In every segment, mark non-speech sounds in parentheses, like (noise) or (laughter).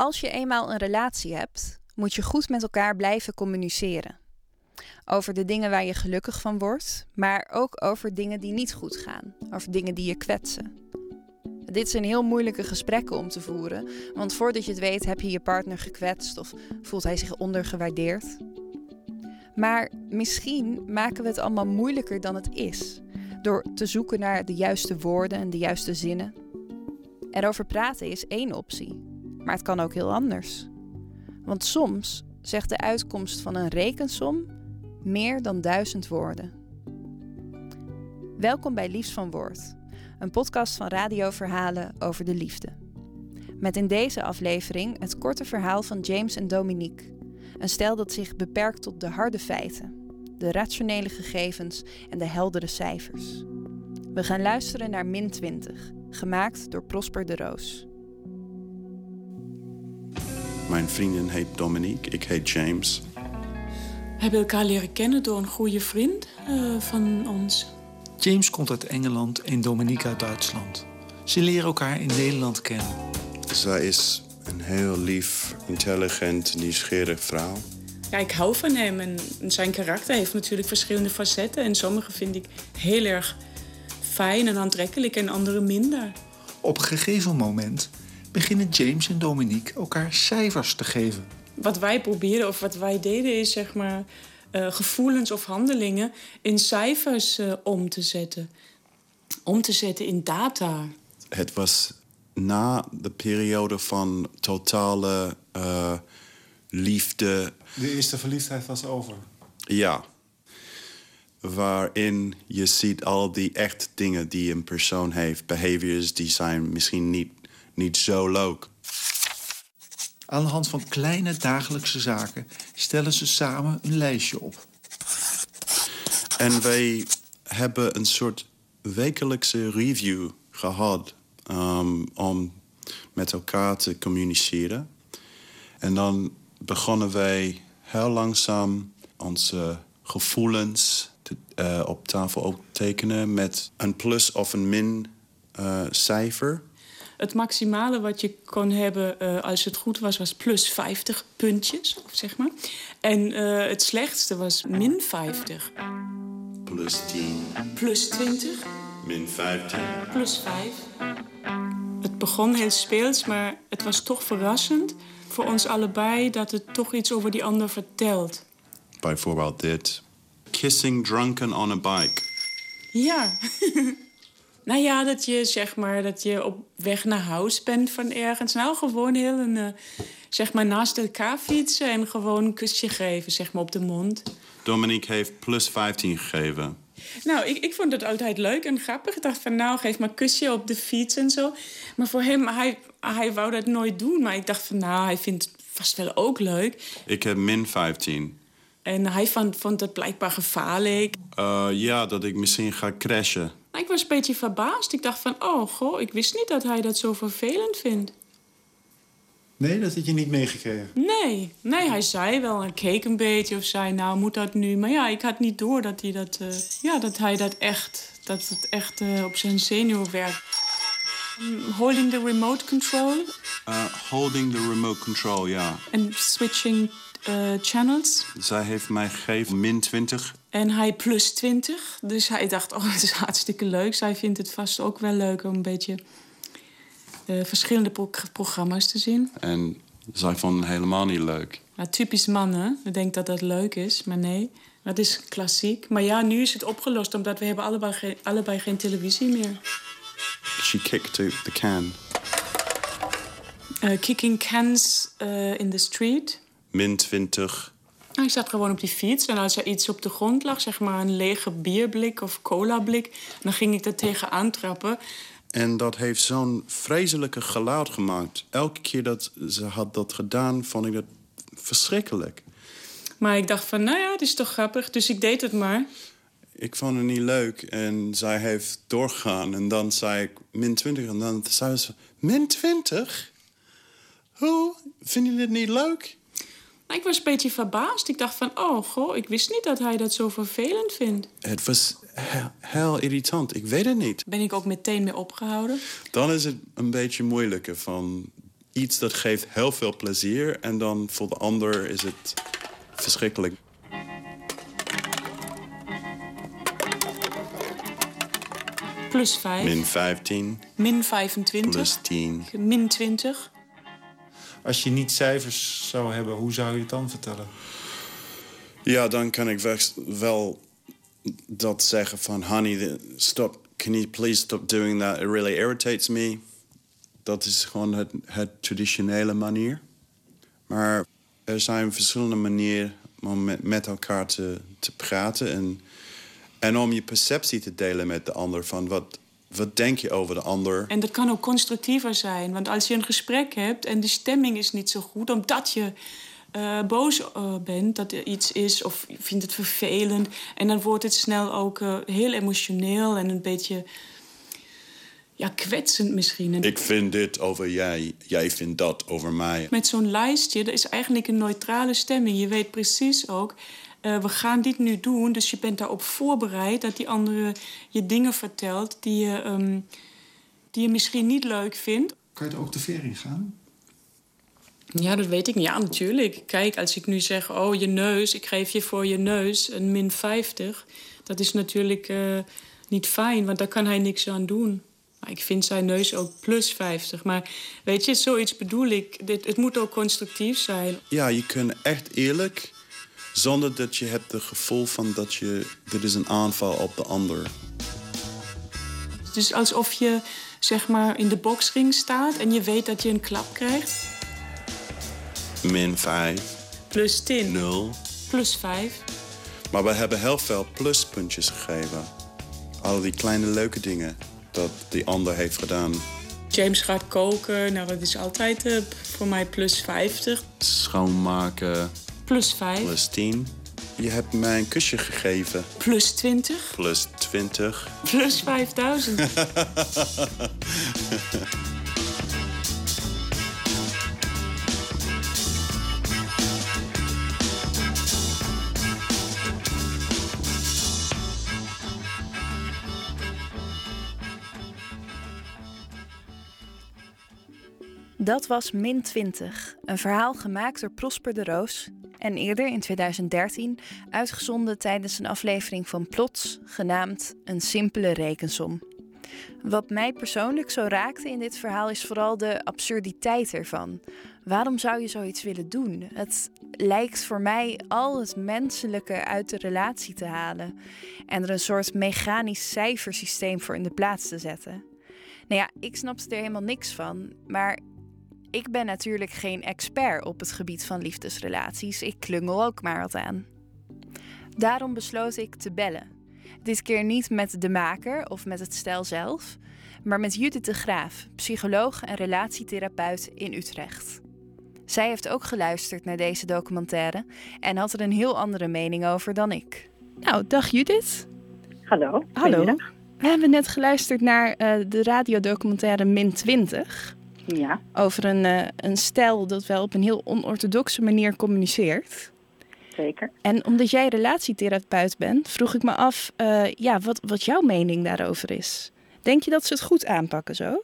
Als je eenmaal een relatie hebt, moet je goed met elkaar blijven communiceren. Over de dingen waar je gelukkig van wordt, maar ook over dingen die niet goed gaan, over dingen die je kwetsen. Dit zijn heel moeilijke gesprekken om te voeren, want voordat je het weet heb je je partner gekwetst of voelt hij zich ondergewaardeerd. Maar misschien maken we het allemaal moeilijker dan het is, door te zoeken naar de juiste woorden en de juiste zinnen. Erover praten is één optie, maar het kan ook heel anders. Want soms zegt de uitkomst van een rekensom meer dan duizend woorden. Welkom bij Liefst van Woord, een podcast van radioverhalen over de liefde. Met in deze aflevering het korte verhaal van James en Dominique. Een stel dat zich beperkt tot de harde feiten, de rationele gegevens en de heldere cijfers. We gaan luisteren naar Min 20, gemaakt door Prosper de Roos. Mijn vriendin heet Dominique, ik heet James. We hebben elkaar leren kennen door een goede vriend uh, van ons. James komt uit Engeland en Dominique uit Duitsland. Ze leren elkaar in Nederland kennen. Zij is een heel lief, intelligent, nieuwsgierig vrouw. Ja, ik hou van hem en zijn karakter heeft natuurlijk verschillende facetten. En sommige vind ik heel erg fijn en aantrekkelijk en andere minder. Op een gegeven moment beginnen James en Dominique elkaar cijfers te geven. Wat wij proberen of wat wij deden is zeg maar uh, gevoelens of handelingen in cijfers uh, om te zetten. Om te zetten in data. Het was na de periode van totale uh, liefde. De eerste verliefdheid was over. Ja. Waarin je ziet al die echt dingen die een persoon heeft. Behaviors die zijn misschien niet, niet zo leuk. Aan de hand van kleine dagelijkse zaken stellen ze samen een lijstje op. En wij hebben een soort wekelijkse review gehad um, om met elkaar te communiceren. En dan begonnen wij heel langzaam onze gevoelens te, uh, op tafel op tekenen met een plus of een min uh, cijfer. Het maximale wat je kon hebben uh, als het goed was, was plus 50 puntjes, zeg maar. En het slechtste was min 50. Plus 10. Plus 20. Min 15. Plus 5. Het begon heel speels, maar het was toch verrassend voor ons allebei dat het toch iets over die ander vertelt. Bijvoorbeeld dit. Kissing drunken on a bike. Ja. (laughs) nou ja, dat je zeg maar dat je op weg naar huis bent van ergens. Nou, gewoon heel een, uh, zeg maar naast elkaar fietsen en gewoon een kusje geven, zeg maar op de mond. Dominique heeft plus 15 gegeven. Nou, ik, ik vond het altijd leuk en grappig. Ik dacht van, nou, geef maar een kusje op de fiets en zo. Maar voor hem, hij, hij wou dat nooit doen. Maar ik dacht van, nou, hij vindt het vast wel ook leuk. Ik heb min 15. En hij vond, vond het blijkbaar gevaarlijk. Uh, ja, dat ik misschien ga crashen. Ik was een beetje verbaasd. Ik dacht van, oh, goh, ik wist niet dat hij dat zo vervelend vindt. Nee, dat had je niet meegekregen? Nee, nee, hij zei wel, hij keek een beetje of zei, nou moet dat nu. Maar ja, ik had niet door dat hij dat, uh, ja, dat, hij dat echt, dat het echt uh, op zijn zenuw werkt. Um, holding the remote control. Uh, holding the remote control, ja. En switching channels. Zij heeft mij gegeven min 20. En hij plus 20. Dus hij dacht, oh, (laughs) het is hartstikke leuk. Zij vindt het vast ook wel leuk om een beetje uh, verschillende pro programma's te zien. En zij vonden het helemaal niet leuk. Ja, typisch mannen. Ik denk dat dat leuk is, maar nee. Dat is klassiek. Maar ja, nu is het opgelost omdat we hebben allebei, geen, allebei geen televisie meer. She kicked the, the can. Uh, kicking cans uh, in the street. Min 20. Nou, ik zat gewoon op die fiets en als er iets op de grond lag, zeg maar een lege bierblik of colablik, dan ging ik er tegenaan trappen. En dat heeft zo'n vreselijke geluid gemaakt. Elke keer dat ze had dat gedaan, vond ik dat verschrikkelijk. Maar ik dacht van, nou ja, het is toch grappig, dus ik deed het maar. Ik vond het niet leuk en zij heeft doorgegaan. En dan zei ik min 20 en dan zei ze, min 20? Hoe? Vind je dit niet leuk? Ik was een beetje verbaasd. Ik dacht van, oh, goh, ik wist niet dat hij dat zo vervelend vindt. Het was heel, heel irritant. Ik weet het niet. Ben ik ook meteen mee opgehouden? Dan is het een beetje moeilijker van... iets dat geeft heel veel plezier en dan voor de ander is het verschrikkelijk. Plus 5. Min 15, Min 25. plus 10. Min 20. Als je niet cijfers zou hebben, hoe zou je het dan vertellen? Ja, dan kan ik wel- dat zeggen van... Honey, stop, can you please stop doing that? It really irritates me. Dat is gewoon het, het traditionele manier. Maar er zijn verschillende manieren om met, met elkaar te, te praten... En, en om je perceptie te delen met de ander. Van wat, wat denk je over de ander? En dat kan ook constructiever zijn. Want als je een gesprek hebt en de stemming is niet zo goed... omdat je eh, boos eh, bent dat er iets is of je vindt het vervelend... en dan wordt het snel ook eh, heel emotioneel en een beetje ja, kwetsend misschien. En Ik vind dit over jij, jij vindt dat over mij. met zo'n lijstje, dat is eigenlijk een neutrale stemming. Je weet precies ook, eh, we gaan dit nu doen. Dus je bent daarop voorbereid dat die andere je dingen vertelt... die je, ehm, die je misschien niet leuk vindt. Kan je er ook de ver in gaan? Ja, dat weet ik niet. Ja, natuurlijk. Kijk, als ik nu zeg, oh, je neus, ik geef je voor je neus een min 50... dat is natuurlijk eh, niet fijn, want daar kan hij niks aan doen. Maar ik vind zijn neus ook plus 50. Maar weet je, zoiets bedoel ik. Dit, het moet ook constructief zijn. Ja, je kunt echt eerlijk, zonder dat je hebt het gevoel van dat je, dit is een aanval op de ander. Het is alsof je zeg maar in de boksring staat en je weet dat je een klap krijgt. Min 5, Plus 10, 0. plus 5. Maar we hebben heel veel pluspuntjes gegeven. Al die kleine leuke dingen dat die ander heeft gedaan. James gaat koken, nou dat is altijd eh, voor mij plus 50. Schoonmaken, Plus 5, plus 10. Je hebt mij een kusje gegeven, plus 20, plus 20. plus 5000. (laughs) Dat was Min 20, een verhaal gemaakt door Prosper de Roos en eerder in 2013 uitgezonden tijdens een aflevering van Plots, genaamd Een simpele rekensom. Wat mij persoonlijk zo raakte in dit verhaal is vooral de absurditeit ervan. Waarom zou je zoiets willen doen? Het lijkt voor mij al het menselijke uit de relatie te halen en er een soort mechanisch cijfersysteem voor in de plaats te zetten. Nou ja, ik snapte er helemaal niks van, maar ik ben natuurlijk geen expert op het gebied van liefdesrelaties. Ik klungel ook maar wat aan. Daarom besloot ik te bellen. Dit keer niet met de maker of met het stel zelf, maar met Judith de Graaf, psycholoog en relatietherapeut in Utrecht. Zij heeft ook geluisterd naar deze documentaire en had er een heel andere mening over dan ik. Nou, dag Judith. Hallo. Hallo. We hebben net geluisterd naar eh, de radiodocumentaire Min 20 Ja, over een, eh, een stijl dat wel op een heel onorthodoxe manier communiceert. zeker. En omdat jij relatietherapeut bent, vroeg ik me af eh, ja, wat, wat jouw mening daarover is. Denk je dat ze het goed aanpakken zo?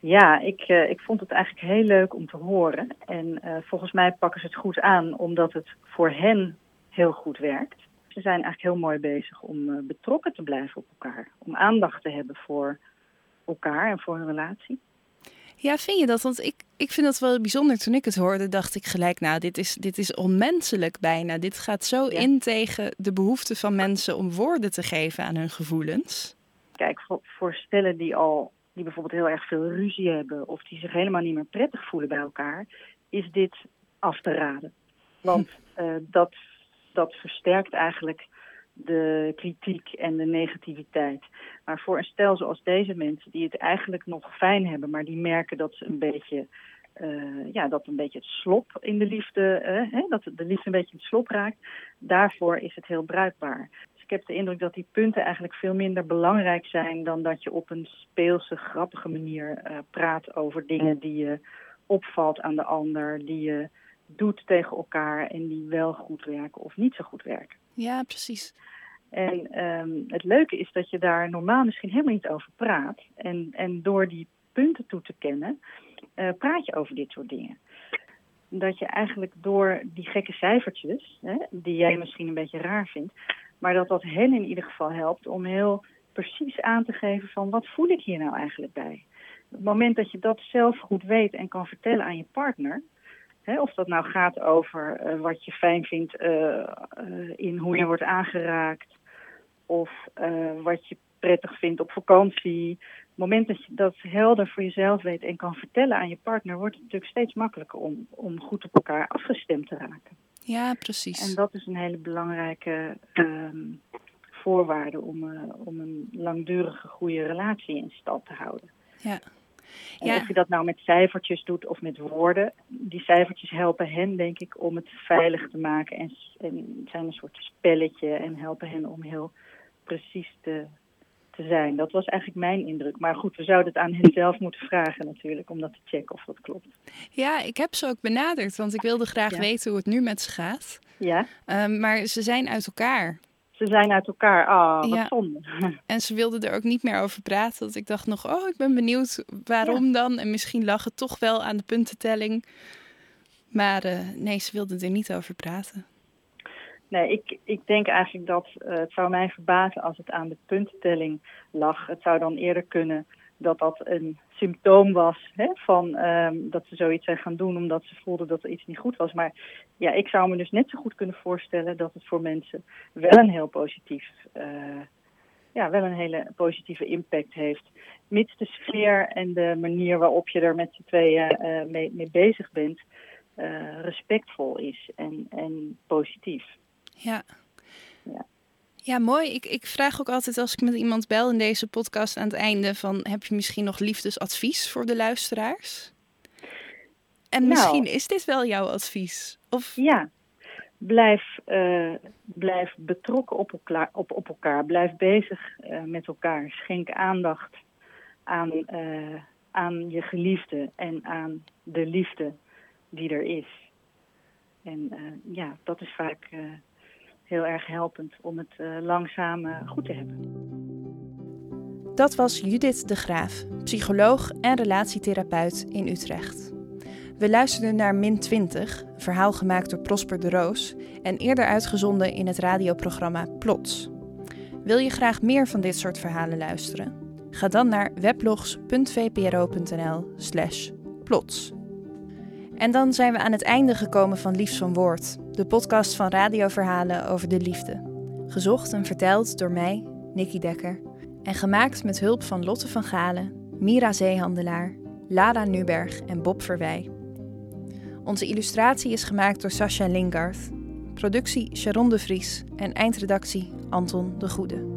Ja, ik, eh, ik vond het eigenlijk heel leuk om te horen. En volgens mij pakken ze het goed aan omdat het voor hen heel goed werkt. Ze zijn eigenlijk heel mooi bezig om betrokken te blijven op elkaar. Om aandacht te hebben voor elkaar en voor hun relatie. Ja, vind je dat? Want ik, ik vind dat wel bijzonder. Toen ik het hoorde, dacht ik gelijk, nou, dit is, dit is onmenselijk bijna. Dit gaat zo Ja. in tegen de behoefte van mensen om woorden te geven aan hun gevoelens. Kijk, voor, voor stellen die al die bijvoorbeeld heel erg veel ruzie hebben of die zich helemaal niet meer prettig voelen bij elkaar, is dit af te raden. Want (laughs) eh, dat, dat versterkt eigenlijk de kritiek en de negativiteit. Maar voor een stel zoals deze mensen, die het eigenlijk nog fijn hebben, maar die merken dat ze een beetje, eh, ja, dat een beetje het slop in de liefde, eh, hè, dat de liefde een beetje het slop raakt, daarvoor is het heel bruikbaar. Dus ik heb de indruk dat die punten eigenlijk veel minder belangrijk zijn dan dat je op een speelse, grappige manier eh, praat over dingen die je opvalt aan de ander, die je doet tegen elkaar en die wel goed werken of niet zo goed werken. Ja, precies. En ehm, het leuke is dat je daar normaal misschien helemaal niet over praat. En, en door die punten toe te kennen, eh, praat je over dit soort dingen. Dat je eigenlijk door die gekke cijfertjes, hè, die jij misschien een beetje raar vindt, maar dat dat hen in ieder geval helpt om heel precies aan te geven van wat voel ik hier nou eigenlijk bij. Op het moment dat je dat zelf goed weet en kan vertellen aan je partner, of dat nou gaat over uh, wat je fijn vindt uh, uh, in hoe je wordt aangeraakt, of wat je prettig vindt op vakantie. Het moment dat je dat helder voor jezelf weet en kan vertellen aan je partner, wordt het natuurlijk steeds makkelijker om, om goed op elkaar afgestemd te raken. Ja, precies. En dat is een hele belangrijke um, voorwaarde om, om een langdurige goede relatie in stand te houden. Ja. En of je dat nou met cijfertjes doet of met woorden, die cijfertjes helpen hen, denk ik, om het veilig te maken en, en zijn een soort spelletje en helpen hen om heel precies te, te zijn. Dat was eigenlijk mijn indruk. Maar goed, we zouden het aan hen zelf moeten vragen natuurlijk, om dat te checken of dat klopt. Ja, ik heb ze ook benaderd, want ik wilde graag ja. weten hoe het nu met ze gaat. Ja. Um, maar ze zijn uit elkaar. Ze zijn uit elkaar. Ah, oh, wat ja. zonde. (laughs) En ze wilden er ook niet meer over praten. Dat ik dacht nog, oh, ik ben benieuwd waarom ja. dan. En misschien lag het toch wel aan de puntentelling. Maar uh, nee, ze wilden er niet over praten. Nee, ik, ik denk eigenlijk dat uh, het zou mij verbazen als het aan de puntentelling lag. Het zou dan eerder kunnen dat dat een symptoom was hè, van um, dat ze zoiets zijn gaan doen omdat ze voelden dat er iets niet goed was. Maar ja, ik zou me dus net zo goed kunnen voorstellen dat het voor mensen wel een heel positief, uh, ja, wel een hele positieve impact heeft. Mits de sfeer en de manier waarop je er met z'n tweeën uh, mee, mee bezig bent respectvol is en, en positief. Ja. Ja. Ja, mooi. Ik, ik vraag ook altijd als ik met iemand bel in deze podcast aan het einde van heb je misschien nog liefdesadvies voor de luisteraars? En Nou. misschien is dit wel jouw advies. Of Ja, blijf, uh, blijf betrokken op elkaar, op, op elkaar. Blijf bezig uh, met elkaar. Schenk aandacht aan, uh, aan je geliefde en aan de liefde die er is. En ja, dat is vaak heel erg helpend om het uh, langzaam uh, goed te hebben. Dat was Judith de Graaf, psycholoog en relatietherapeut in Utrecht. We luisterden naar Min 20, verhaal gemaakt door Prosper de Roos en eerder uitgezonden in het radioprogramma Plots. Wil je graag meer van dit soort verhalen luisteren? Ga dan naar weblogs.vpro.nl/slash plots. En dan zijn we aan het einde gekomen van Liefs van Woord, de podcast van radioverhalen over de liefde. Gezocht en verteld door mij, Nikki Dekker, en gemaakt met hulp van Lotte van Galen, Mira Zeehandelaar, Lara Nuberg en Bob Verwij. Onze illustratie is gemaakt door Sascha Lingard, productie Sharon de Vries en eindredactie Anton de Goede.